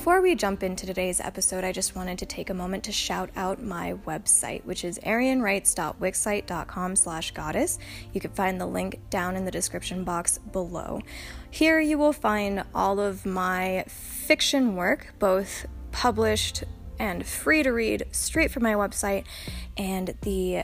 before we jump into today's episode, I just wanted to take a moment to shout out my website, which is eirianwrites.wixsite.com slash goddess. You can find the link down in the description box below. Here you will find all of my fiction work, both published and free to read straight from my website, and the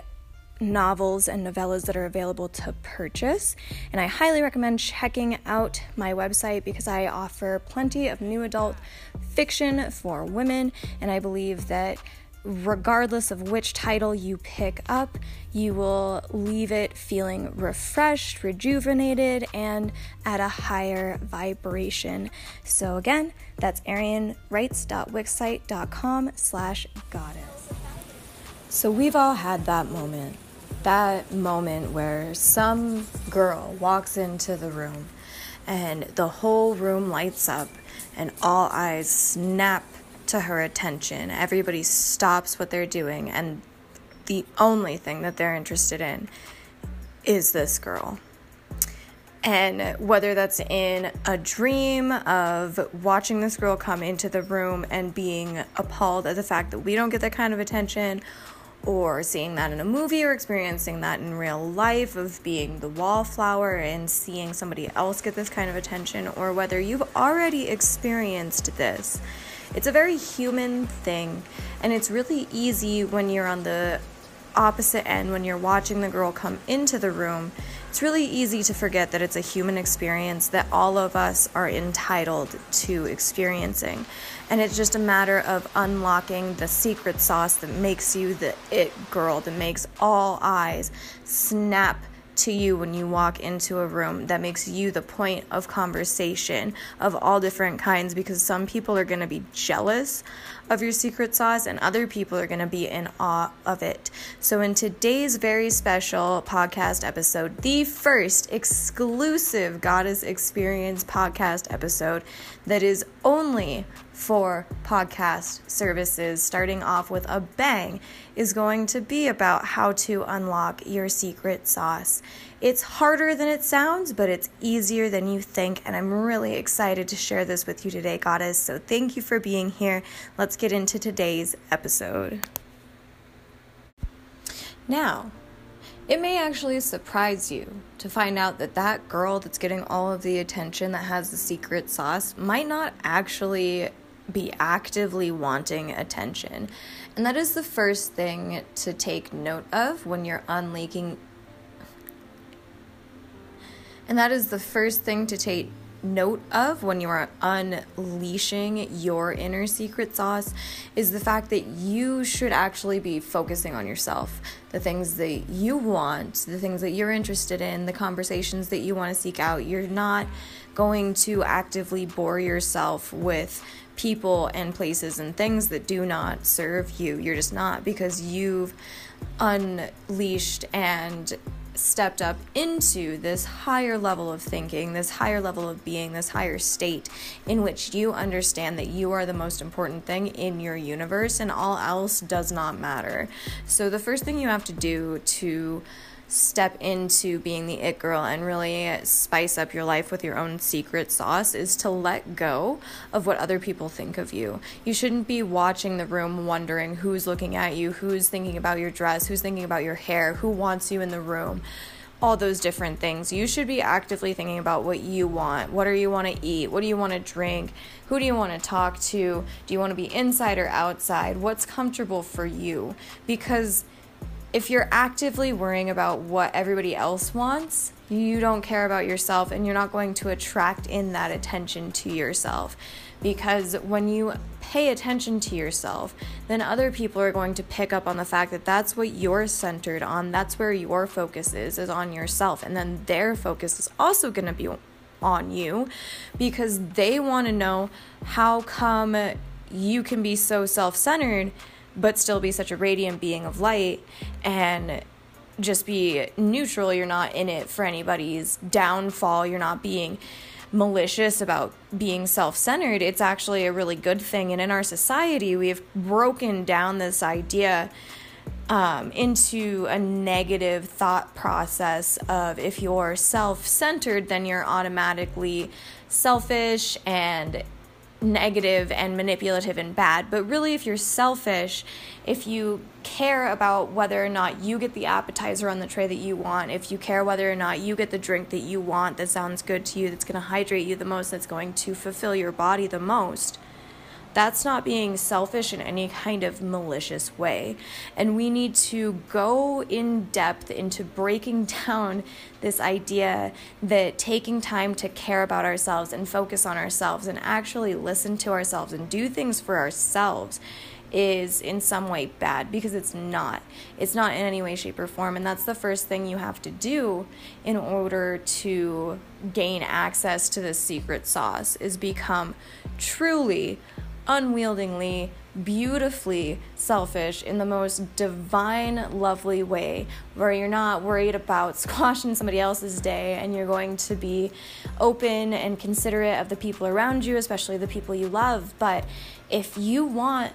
novels and novellas that are available to purchase. And I highly recommend checking out my website because I offer plenty of new adult fiction for women. And I believe that regardless of which title you pick up, you will leave it feeling refreshed, rejuvenated, and at a higher vibration. So again, that's eirianwrites.wixsite.com slash goddess. So we've all had that moment that moment where some girl walks into the room and the whole room lights up and all eyes snap to her attention. Everybody stops what they're doing, and the only thing that they're interested in is this girl. And whether that's in a dream of watching this girl come into the room and being appalled at the fact that we don't get that kind of attention, or seeing that in a movie or experiencing that in real life of being the wallflower and seeing somebody else get this kind of attention or whether you've already experienced this. It's a very human thing and it's really easy when you're on the opposite end when you're watching the girl come into the room it's really easy to forget that it's a human experience that all of us are entitled to experiencing. And it's just a matter of unlocking the secret sauce that makes you the it girl, that makes all eyes snap to you when you walk into a room that makes you the point of conversation of all different kinds because some people are going to be jealous of your secret sauce and other people are going to be in awe of it. So, in today's very special podcast episode, the first exclusive Goddess Experience podcast episode that is only for podcast services, starting off with a bang, is going to be about how to unlock your secret sauce. It's harder than it sounds, but it's easier than you think, and I'm really excited to share this with you today, Goddess. So thank you for being here. Let's get into today's episode. Now, it may actually surprise you to find out that that girl that's getting all of the attention that has the secret sauce might not actually be actively wanting attention. And that is the first thing to take note of when you're unleaking. And that is the first thing to take note of when you are unleashing your inner secret sauce is the fact that you should actually be focusing on yourself, the things that you want, the things that you're interested in, the conversations that you want to seek out. You're not going to actively bore yourself with people and places and things that do not serve you. You're just not because you've unleashed and stepped up into this higher level of thinking, this higher level of being, this higher state in which you understand that you are the most important thing in your universe and all else does not matter. So, the first thing you have to do to step into being the it girl and really spice up your life with your own secret sauce is to let go of what other people think of you. You shouldn't be watching the room wondering who's looking at you, who's thinking about your dress, who's thinking about your hair, who wants you in the room. All those different things. You should be actively thinking about what you want. What do you want to eat? What do you want to drink? Who do you want to talk to? Do you want to be inside or outside? What's comfortable for you? Because if you're actively worrying about what everybody else wants, you don't care about yourself and you're not going to attract in that attention to yourself. Because when you pay attention to yourself, then other people are going to pick up on the fact that that's what you're centered on. That's where your focus is, is on yourself. And then their focus is also going to be on you because they want to know how come you can be so self centered but still be such a radiant being of light and just be neutral. You're not in it for anybody's downfall. You're not being malicious about being self centered. It's actually a really good thing. And in our society, we have broken down this idea um, into a negative thought process of if you're self centered, then you're automatically selfish and negative and manipulative and bad. But really, if you're selfish, if you care about whether or not you get the appetizer on the tray that you want, if you care whether or not you get the drink that you want that sounds good to you, that's going to hydrate you the most, that's going to fulfill your body the most, that's not being selfish in any kind of malicious way. And we need to go in depth into breaking down this idea that taking time to care about ourselves and focus on ourselves and actually listen to ourselves and do things for ourselves is in some way bad because it's not. It's not in any way, shape, or form. And that's the first thing you have to do in order to gain access to this secret sauce is become truly unwieldingly, beautifully selfish in the most divine, lovely way, where you're not worried about squashing somebody else's day and you're going to be open and considerate of the people around you, especially the people you love. But if you want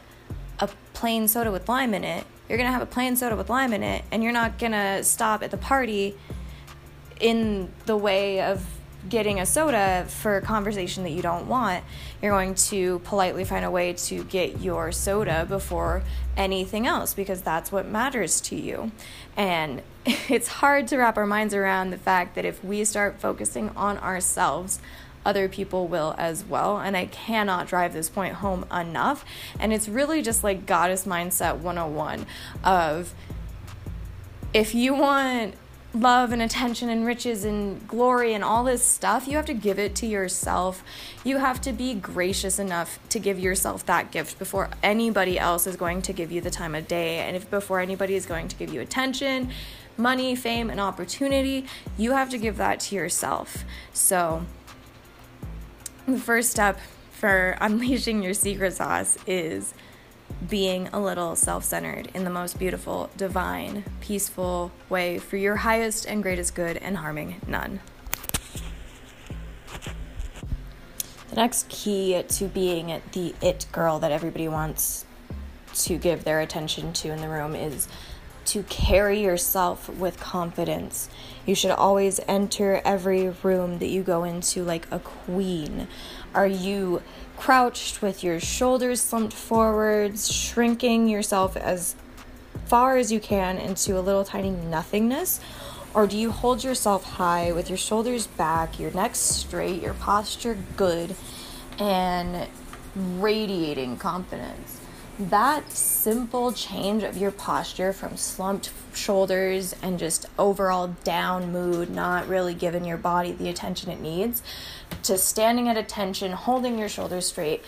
a plain soda with lime in it, you're gonna have a plain soda with lime in it, and you're not gonna stop at the party in the way of getting a soda for a conversation that you don't want, you're going to politely find a way to get your soda before anything else because that's what matters to you. And it's hard to wrap our minds around the fact that if we start focusing on ourselves, other people will as well. And I cannot drive this point home enough. And it's really just like goddess mindset 101 of if you want love and attention and riches and glory and all this stuff, you have to give it to yourself. You have to be gracious enough to give yourself that gift before anybody else is going to give you the time of day. And if before anybody is going to give you attention, money, fame, and opportunity, you have to give that to yourself. So, the first step for unleashing your secret sauce is being a little self centered in the most beautiful, divine, peaceful way for your highest and greatest good and harming none. The next key to being the it girl that everybody wants to give their attention to in the room is to carry yourself with confidence. You should always enter every room that you go into like a queen. Are you crouched with your shoulders slumped forwards, shrinking yourself as far as you can into a little tiny nothingness? Or do you hold yourself high with your shoulders back, your neck straight, your posture good, and radiating confidence? That simple change of your posture from slumped shoulders and just overall down mood, not really giving your body the attention it needs, to standing at attention, holding your shoulders straight,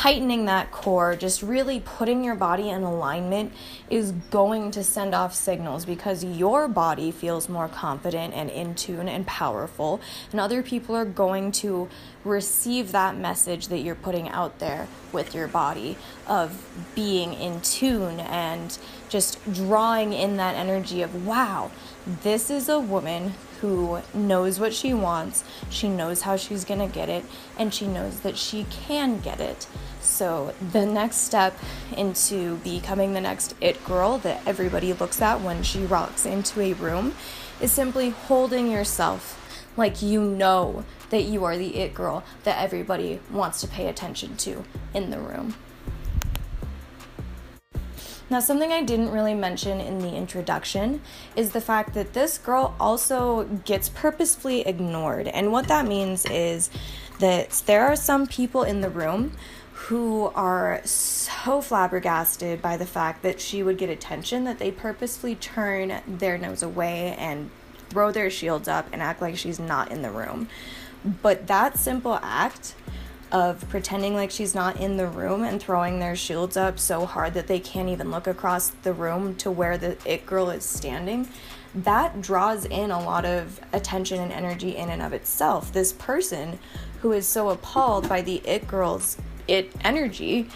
tightening that core, just really putting your body in alignment is going to send off signals because your body feels more confident and in tune and powerful, and other people are going to receive that message that you're putting out there with your body of being in tune and just drawing in that energy of wow, this is a woman who knows what she wants, she knows how she's gonna get it, and she knows that she can get it. So, the next step into becoming the next it girl that everybody looks at when she rocks into a room is simply holding yourself like you know that you are the it girl that everybody wants to pay attention to in the room. Now, something I didn't really mention in the introduction is the fact that this girl also gets purposefully ignored. And what that means is that there are some people in the room who are so flabbergasted by the fact that she would get attention that they purposefully turn their nose away and throw their shields up and act like she's not in the room. But that simple act of pretending like she's not in the room and throwing their shields up so hard that they can't even look across the room to where the it girl is standing that draws in a lot of attention and energy in and of itself. This person who is so appalled by the it girl's it energy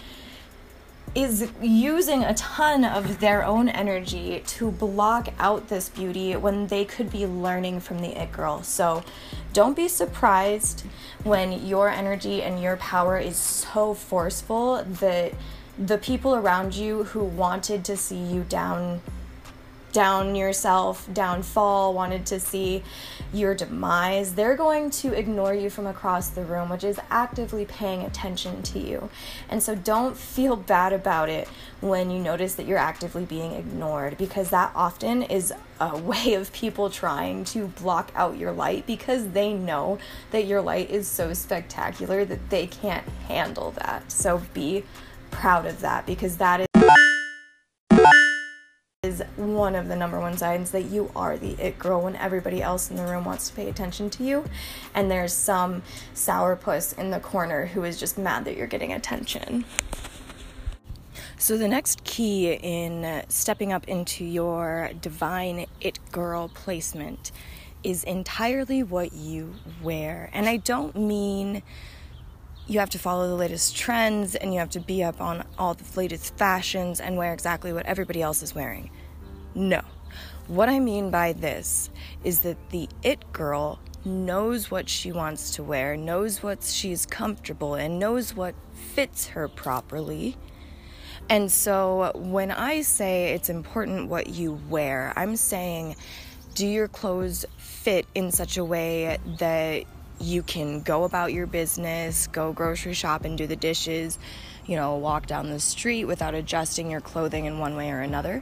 is using a ton of their own energy to block out this beauty when they could be learning from the it girl. So don't be surprised when your energy and your power is so forceful that the people around you who wanted to see you down down yourself, downfall, wanted to see your demise, they're going to ignore you from across the room, which is actively paying attention to you. And so don't feel bad about it when you notice that you're actively being ignored because that often is a way of people trying to block out your light because they know that your light is so spectacular that they can't handle that. So be proud of that because that is is one of the number one signs that you are the it girl when everybody else in the room wants to pay attention to you and there's some sourpuss in the corner who is just mad that you're getting attention. So, the next key in stepping up into your divine it girl placement is entirely what you wear. And I don't mean you have to follow the latest trends and you have to be up on all the latest fashions and wear exactly what everybody else is wearing. No. What I mean by this is that the it girl knows what she wants to wear, knows what she's comfortable in, knows what fits her properly. And so when I say it's important what you wear, I'm saying do your clothes fit in such a way that you can go about your business, go grocery shop and do the dishes, you know, walk down the street without adjusting your clothing in one way or another?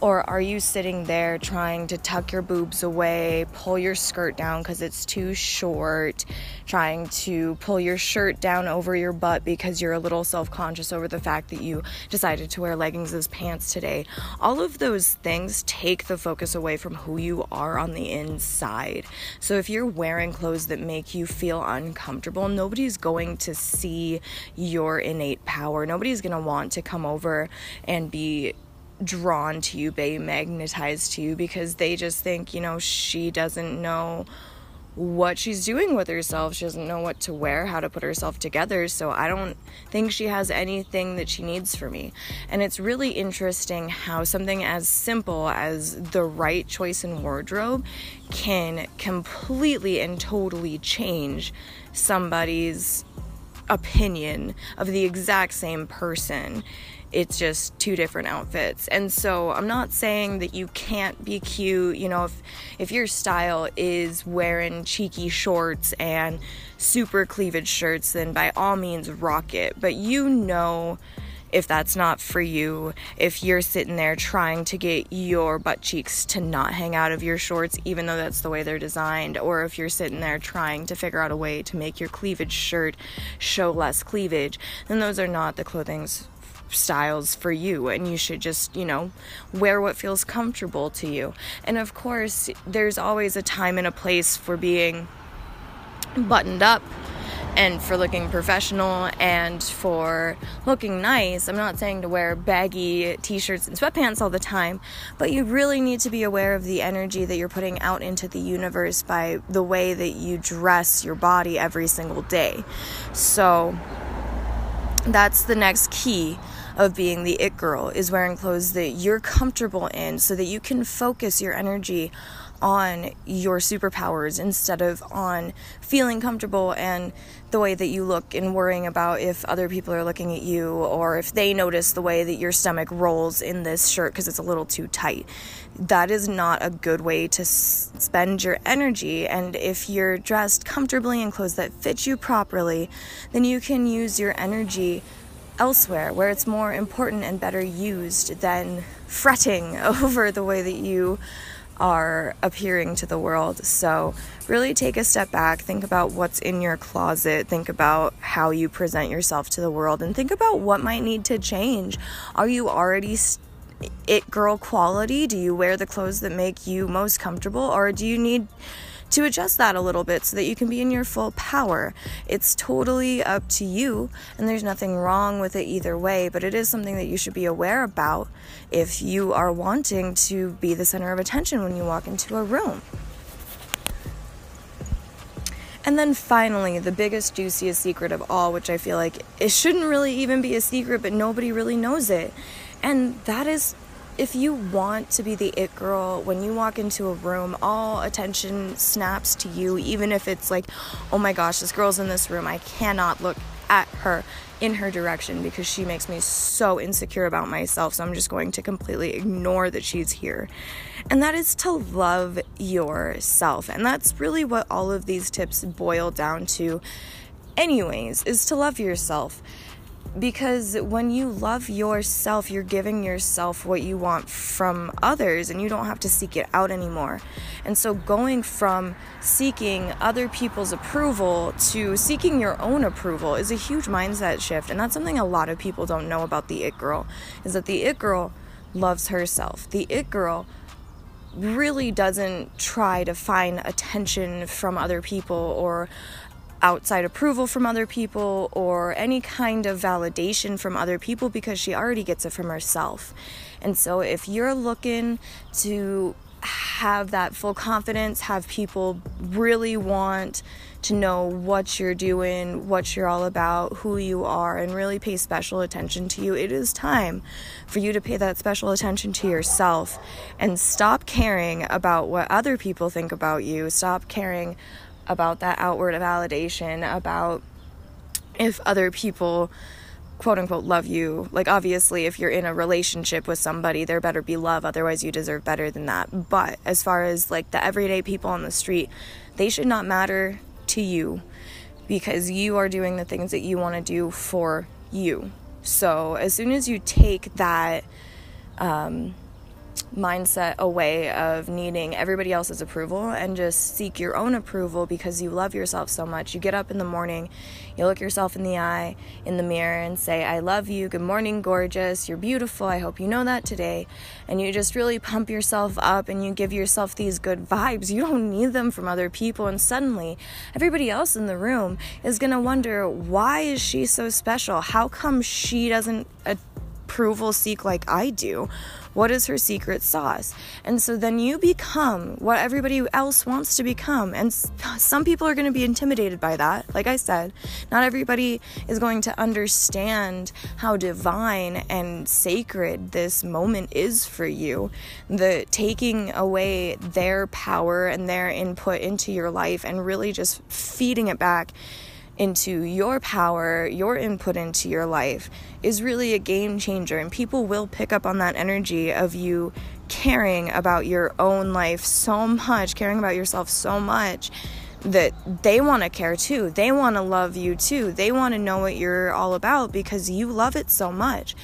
Or are you sitting there trying to tuck your boobs away, pull your skirt down because it's too short, trying to pull your shirt down over your butt because you're a little self conscious over the fact that you decided to wear leggings as pants today? All of those things take the focus away from who you are on the inside. So if you're wearing clothes that make you feel uncomfortable, nobody's going to see your innate power power. Nobody's going to want to come over and be drawn to you, be magnetized to you because they just think, you know, she doesn't know what she's doing with herself. She doesn't know what to wear, how to put herself together. So I don't think she has anything that she needs for me. And it's really interesting how something as simple as the right choice in wardrobe can completely and totally change somebody's opinion of the exact same person. It's just two different outfits. And so I'm not saying that you can't be cute, you know, if if your style is wearing cheeky shorts and super cleavage shirts, then by all means rock it. But you know if that's not for you, if you're sitting there trying to get your butt cheeks to not hang out of your shorts, even though that's the way they're designed, or if you're sitting there trying to figure out a way to make your cleavage shirt show less cleavage, then those are not the clothing's styles for you and you should just, you know, wear what feels comfortable to you. And of course, there's always a time and a place for being buttoned up and for looking professional and for looking nice. I'm not saying to wear baggy t shirts and sweatpants all the time, but you really need to be aware of the energy that you're putting out into the universe by the way that you dress your body every single day. So that's the next key of being the it girl is wearing clothes that you're comfortable in so that you can focus your energy on your superpowers instead of on feeling comfortable and the way that you look and worrying about if other people are looking at you or if they notice the way that your stomach rolls in this shirt because it's a little too tight. That is not a good way to s- spend your energy. And if you're dressed comfortably in clothes that fit you properly, then you can use your energy elsewhere where it's more important and better used than fretting over the way that you are appearing to the world. So, really take a step back, think about what's in your closet, think about how you present yourself to the world, and think about what might need to change. Are you already it girl quality? Do you wear the clothes that make you most comfortable, or do you need to adjust that a little bit so that you can be in your full power. It's totally up to you, and there's nothing wrong with it either way, but it is something that you should be aware about if you are wanting to be the center of attention when you walk into a room. And then finally, the biggest, juiciest secret of all, which I feel like it shouldn't really even be a secret, but nobody really knows it. And that is if you want to be the it girl, when you walk into a room, all attention snaps to you, even if it's like, oh my gosh, this girl's in this room. I cannot look at her in her direction because she makes me so insecure about myself. So I'm just going to completely ignore that she's here. And that is to love yourself. And that's really what all of these tips boil down to, anyways, is to love yourself because when you love yourself, you're giving yourself what you want from others and you don't have to seek it out anymore. And so, going from seeking other people's approval to seeking your own approval is a huge mindset shift. And that's something a lot of people don't know about the it girl is that the it girl loves herself. The it girl really doesn't try to find attention from other people or outside approval from other people or any kind of validation from other people because she already gets it from herself. And so if you're looking to have that full confidence, have people really want to know what you're doing, what you're all about, who you are, and really pay special attention to you, it is time for you to pay that special attention to yourself and stop caring about what other people think about you. Stop caring about that outward validation, about if other people quote unquote love you. Like, obviously, if you're in a relationship with somebody, there better be love, otherwise, you deserve better than that. But as far as like the everyday people on the street, they should not matter to you because you are doing the things that you want to do for you. So, as soon as you take that, um, mindset away of needing everybody else's approval and just seek your own approval because you love yourself so much. You get up in the morning, you look yourself in the eye in the mirror and say, I love you. Good morning, gorgeous. You're beautiful. I hope you know that today. And you just really pump yourself up and you give yourself these good vibes. You don't need them from other people. And suddenly, everybody else in the room is going to wonder, why is she so special? How come she doesn't approval seek like I do? What is her secret sauce? And so then you become what everybody else wants to become. And some people are going to be intimidated by that. Like I said, not everybody is going to understand how divine and sacred this moment is for you. The taking away their power and their input into your life and really just feeding it back into your power, your input into your life is really a game changer. And people will pick up on that energy of you caring about your own life so much, caring about yourself so much that they want to care too. They want to love you too. They want to know what you're all about because you love it so much.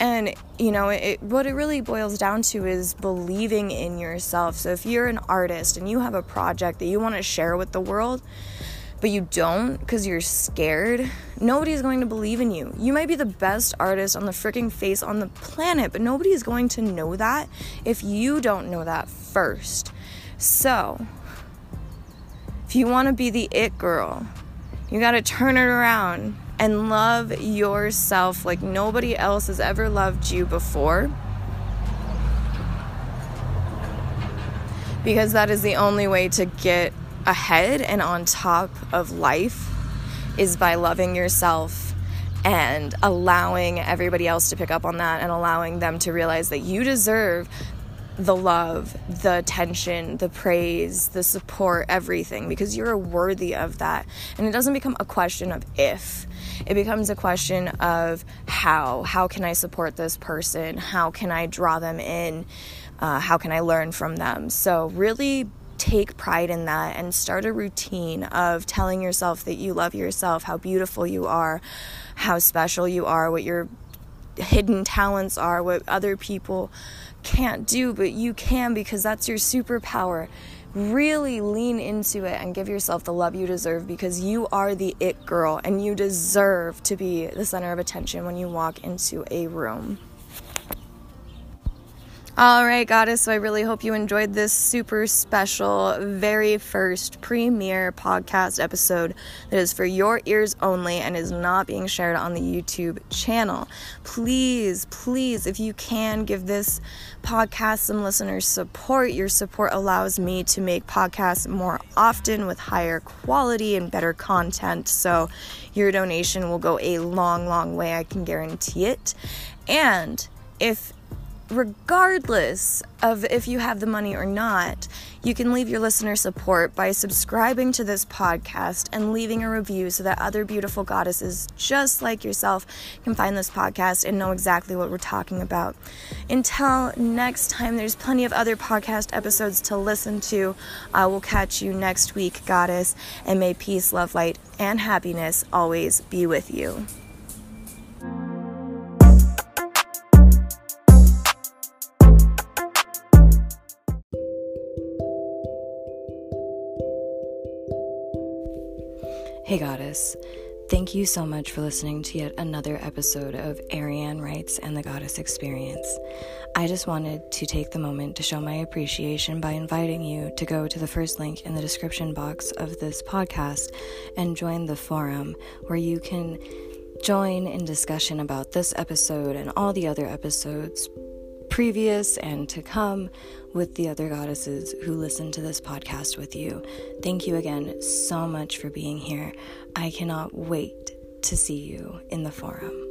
And, you know, it, what it really boils down to is believing in yourself. So if you're an artist and you have a project that you want to share with the world, but you don't because you're scared, nobody's going to believe in you. You might be the best artist on the freaking face on the planet, but nobody is going to know that if you don't know that first. So, if you want to be the it girl, you got to turn it around and love yourself like nobody else has ever loved you before. Because that is the only way to get ahead and on top of life is by loving yourself and allowing everybody else to pick up on that and allowing them to realize that you deserve the love, the attention, the praise, the support, everything, because you're worthy of that. And it doesn't become a question of if, it becomes a question of how. How can I support this person? How can I draw them in? Uh, how can I learn from them? So, really take pride in that and start a routine of telling yourself that you love yourself, how beautiful you are, how special you are, what your hidden talents are, what other people can't do, but you can because that's your superpower. Really lean into it and give yourself the love you deserve because you are the it girl and you deserve to be the center of attention when you walk into a room. All right, Goddess. So I really hope you enjoyed this super special, very first premiere podcast episode that is for your ears only and is not being shared on the YouTube channel. Please, please, if you can, give this podcast some listeners support. Your support allows me to make podcasts more often with higher quality and better content. So your donation will go a long, long way. I can guarantee it. And if regardless of if you have the money or not, you can leave your listener support by subscribing to this podcast and leaving a review so that other beautiful goddesses just like yourself can find this podcast and know exactly what we're talking about. Until next time, there's plenty of other podcast episodes to listen to. I will catch you next week, goddess, and may peace, love, light, and happiness always be with you. Hey, Goddess. Thank you so much for listening to yet another episode of Eirian Writes and the Goddess Experience. I just wanted to take the moment to show my appreciation by inviting you to go to the first link in the description box of this podcast and join the forum where you can join in discussion about this episode and all the other episodes previous and to come with the other goddesses who listen to this podcast with you. Thank you again so much for being here. I cannot wait to see you in the forum.